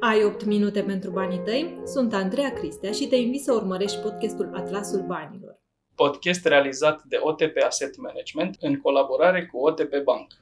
Ai 8 minute pentru banii tăi? Sunt Andreea Cristea și te invit să urmărești podcastul Atlasul Banilor. Podcast realizat de OTP Asset Management în colaborare cu OTP Bank.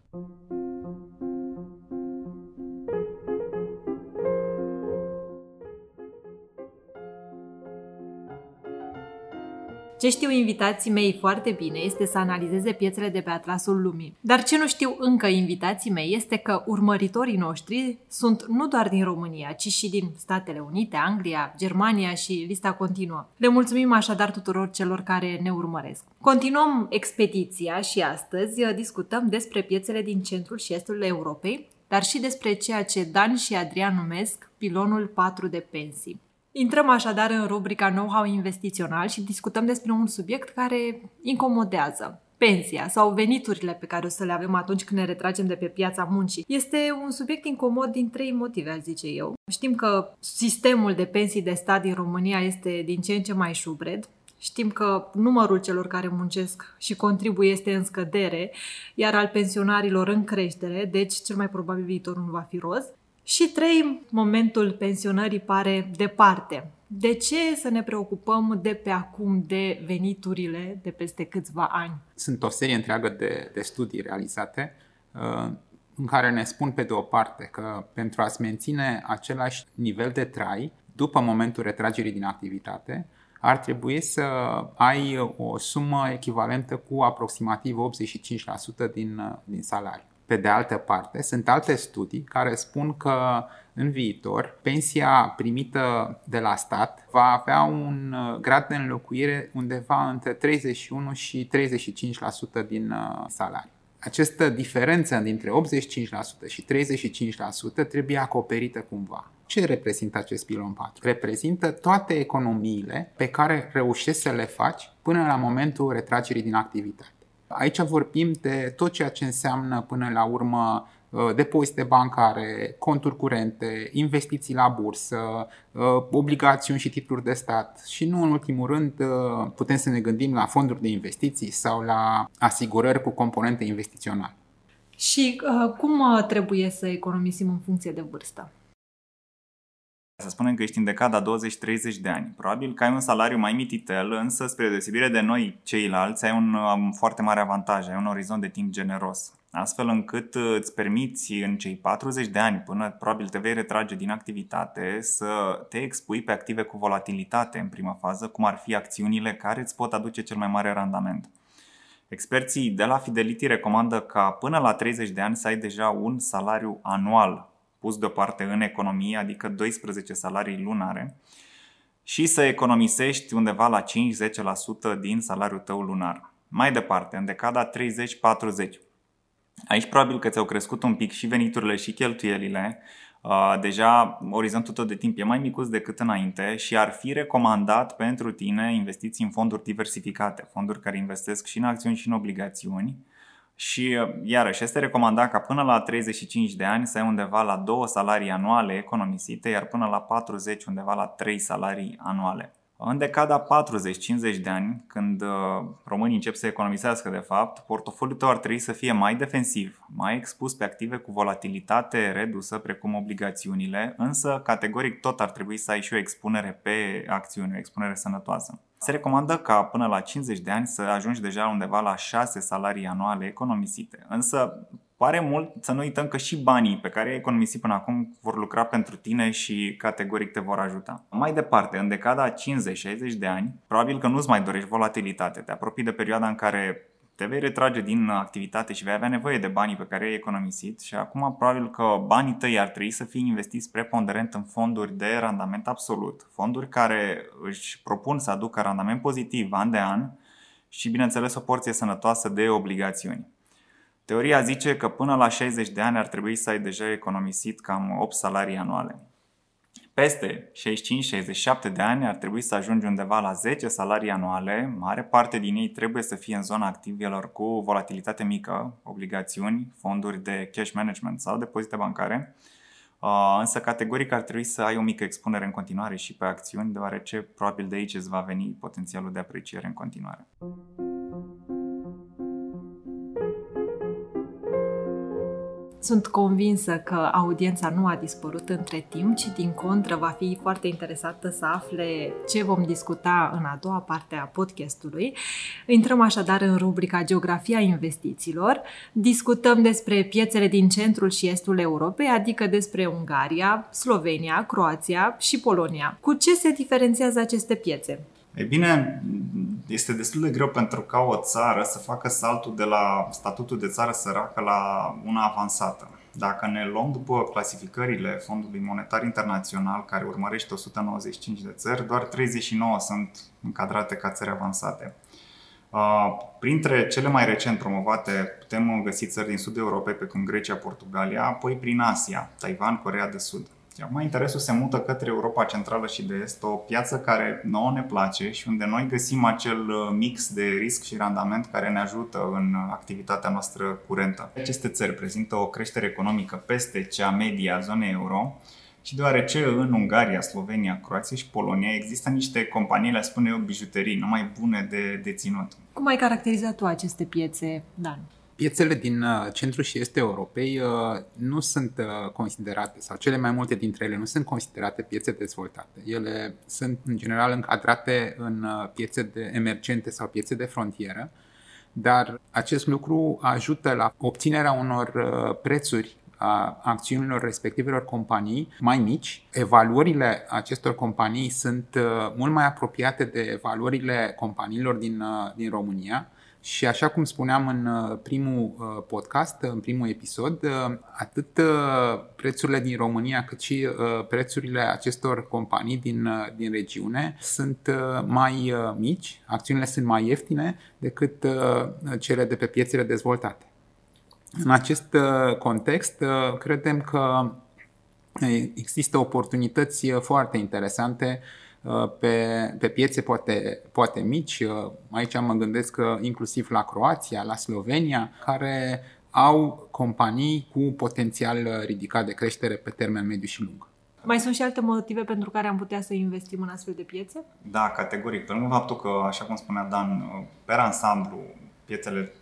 Ce știu invitații mei foarte bine este să analizeze piețele de pe atlasul lumii. Dar ce nu știu încă invitații mei este că urmăritorii noștri sunt nu doar din România, ci și din Statele Unite, Anglia, Germania și lista continuă. Le mulțumim așadar tuturor celor care ne urmăresc. Continuăm expediția și astăzi discutăm despre piețele din centrul și estul Europei, dar și despre ceea ce Dan și Adrian numesc pilonul 4 de pensii. Intrăm așadar în rubrica Know-how investițional și discutăm despre un subiect care incomodează. Pensia sau veniturile pe care o să le avem atunci când ne retragem de pe piața muncii. Este un subiect incomod din trei motive, aș zice eu. Știm că sistemul de pensii de stat din România este din ce în ce mai șubred, Știm că numărul celor care muncesc și contribuie este în scădere, iar al pensionarilor în creștere, deci cel mai probabil viitorul nu va fi roz. Și trei, momentul pensionării pare departe. De ce să ne preocupăm de pe acum de veniturile de peste câțiva ani? Sunt o serie întreagă de, de studii realizate uh, în care ne spun pe de o parte că pentru a-ți menține același nivel de trai după momentul retragerii din activitate, ar trebui să ai o sumă echivalentă cu aproximativ 85% din, uh, din salariu. Pe de altă parte, sunt alte studii care spun că în viitor pensia primită de la stat va avea un uh, grad de înlocuire undeva între 31 și 35% din uh, salariu. Această diferență dintre 85% și 35% trebuie acoperită cumva. Ce reprezintă acest pilon 4? Reprezintă toate economiile pe care reușești să le faci până la momentul retragerii din activitate. Aici vorbim de tot ceea ce înseamnă până la urmă uh, depozite bancare, conturi curente, investiții la bursă, uh, obligațiuni și titluri de stat și nu în ultimul rând uh, putem să ne gândim la fonduri de investiții sau la asigurări cu componente investiționale. Și uh, cum trebuie să economisim în funcție de vârstă? Să spunem că ești în decada 20-30 de ani. Probabil că ai un salariu mai mititel, însă spre deosebire de noi ceilalți, ai un um, foarte mare avantaj, ai un orizont de timp generos. Astfel încât uh, îți permiți în cei 40 de ani până probabil te vei retrage din activitate să te expui pe active cu volatilitate în prima fază, cum ar fi acțiunile care îți pot aduce cel mai mare randament. Experții de la Fidelity recomandă ca până la 30 de ani să ai deja un salariu anual pus deoparte în economie, adică 12 salarii lunare, și să economisești undeva la 5-10% din salariul tău lunar. Mai departe, în decada 30-40. Aici probabil că ți-au crescut un pic și veniturile și cheltuielile, deja orizontul tău de timp e mai micuț decât înainte și ar fi recomandat pentru tine investiții în fonduri diversificate, fonduri care investesc și în acțiuni și în obligațiuni, și uh, iarăși este recomandat ca până la 35 de ani să ai undeva la două salarii anuale economisite, iar până la 40 undeva la 3 salarii anuale. În decada 40-50 de ani, când uh, românii încep să economisească de fapt, portofoliul tău ar trebui să fie mai defensiv, mai expus pe active cu volatilitate redusă, precum obligațiunile, însă categoric tot ar trebui să ai și o expunere pe acțiuni, o expunere sănătoasă. Se recomandă ca până la 50 de ani să ajungi deja undeva la 6 salarii anuale economisite. Însă pare mult să nu uităm că și banii pe care ai economisit până acum vor lucra pentru tine și categoric te vor ajuta. Mai departe, în decada 50-60 de ani, probabil că nu-ți mai dorești volatilitate. Te apropii de perioada în care te vei retrage din activitate și vei avea nevoie de banii pe care ai economisit și acum probabil că banii tăi ar trebui să fie investiți preponderent în fonduri de randament absolut, fonduri care își propun să aducă randament pozitiv an de an și bineînțeles o porție sănătoasă de obligațiuni. Teoria zice că până la 60 de ani ar trebui să ai deja economisit cam 8 salarii anuale. Peste 65-67 de ani ar trebui să ajungi undeva la 10 salarii anuale, mare parte din ei trebuie să fie în zona activelor cu volatilitate mică, obligațiuni, fonduri de cash management sau depozite bancare, uh, însă categoric ar trebui să ai o mică expunere în continuare și pe acțiuni, deoarece probabil de aici îți va veni potențialul de apreciere în continuare. Sunt convinsă că audiența nu a dispărut între timp, ci din contră va fi foarte interesată să afle ce vom discuta în a doua parte a podcastului. Intrăm așadar în rubrica Geografia investițiilor. Discutăm despre piețele din centrul și estul Europei, adică despre Ungaria, Slovenia, Croația și Polonia. Cu ce se diferențiază aceste piețe? E bine, este destul de greu pentru ca o țară să facă saltul de la statutul de țară săracă la una avansată. Dacă ne luăm după clasificările Fondului Monetar Internațional, care urmărește 195 de țări, doar 39 sunt încadrate ca țări avansate. Printre cele mai recent promovate putem găsi țări din sudul Europei, pe cum Grecia, Portugalia, apoi prin Asia, Taiwan, Corea de Sud. Acum interesul se mută către Europa Centrală și de Est, o piață care nouă ne place și unde noi găsim acel uh, mix de risc și randament care ne ajută în activitatea noastră curentă. Aceste țări prezintă o creștere economică peste cea medie a zonei euro și deoarece în Ungaria, Slovenia, Croația și Polonia există niște companii, le spune eu, bijuterii, numai bune de deținut. Cum ai caracterizat tu aceste piețe, Dan? Piețele din uh, centrul și estul Europei uh, nu sunt uh, considerate, sau cele mai multe dintre ele nu sunt considerate piețe dezvoltate. Ele sunt, în general, încadrate în piețe de emergente sau piețe de frontieră, dar acest lucru ajută la obținerea unor prețuri a acțiunilor respectivelor companii mai mici. Evaluările acestor companii sunt mult mai apropiate de evaluările companiilor din, din România și așa cum spuneam în uh, primul uh, podcast, în primul episod, uh, atât prețurile din România cât și prețurile acestor companii din, din regiune sunt mai mici, acțiunile sunt mai ieftine decât cele de pe piețele dezvoltate. În acest context, credem că există oportunități foarte interesante Uh, pe, pe piețe poate, poate mici. Uh, aici mă gândesc că inclusiv la Croația, la Slovenia, care au companii cu potențial ridicat de creștere pe termen mediu și lung. Mai sunt și alte motive pentru care am putea să investim în astfel de piețe? Da, categoric. Pe lângă faptul că, așa cum spunea Dan, pe ansamblu, piețele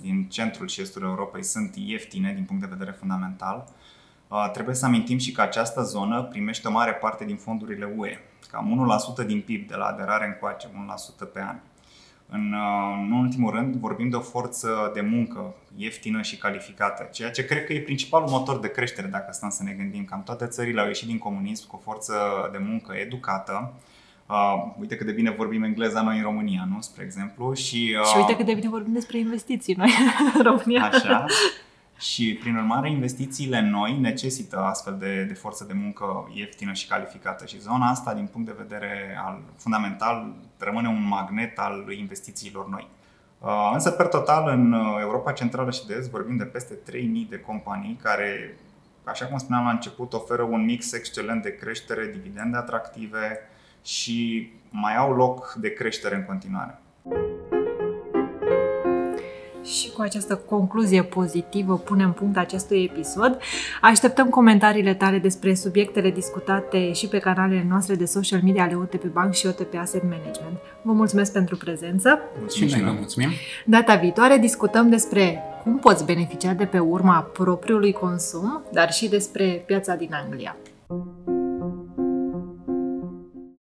din centrul și estul Europei sunt ieftine din punct de vedere fundamental, uh, trebuie să amintim și că această zonă primește o mare parte din fondurile UE cam 1% din PIB de la aderare încoace, 1% pe an. În, uh, în ultimul rând, vorbim de o forță de muncă ieftină și calificată, ceea ce cred că e principalul motor de creștere dacă stăm să ne gândim. Cam toate țările au ieșit din comunism cu o forță de muncă educată, Uh, uite cât de bine vorbim engleza noi în România, nu? Spre exemplu. Și, uh, și uite cât de bine vorbim despre investiții noi în România. Așa. Și, prin urmare, investițiile noi necesită astfel de, de forță de muncă ieftină și calificată. Și zona asta, din punct de vedere al, fundamental, rămâne un magnet al investițiilor noi. Uh, însă, per total, în Europa Centrală și de Est vorbim de peste 3000 de companii care, așa cum spuneam la început, oferă un mix excelent de creștere, dividende atractive și mai au loc de creștere în continuare. Și cu această concluzie pozitivă punem punct acestui episod. Așteptăm comentariile tale despre subiectele discutate și pe canalele noastre de social media ale OTP Bank și OTP Asset Management. Vă mulțumesc pentru prezență. Mulțumim și noi vă mulțumim. Data viitoare discutăm despre cum poți beneficia de pe urma propriului consum, dar și despre piața din Anglia.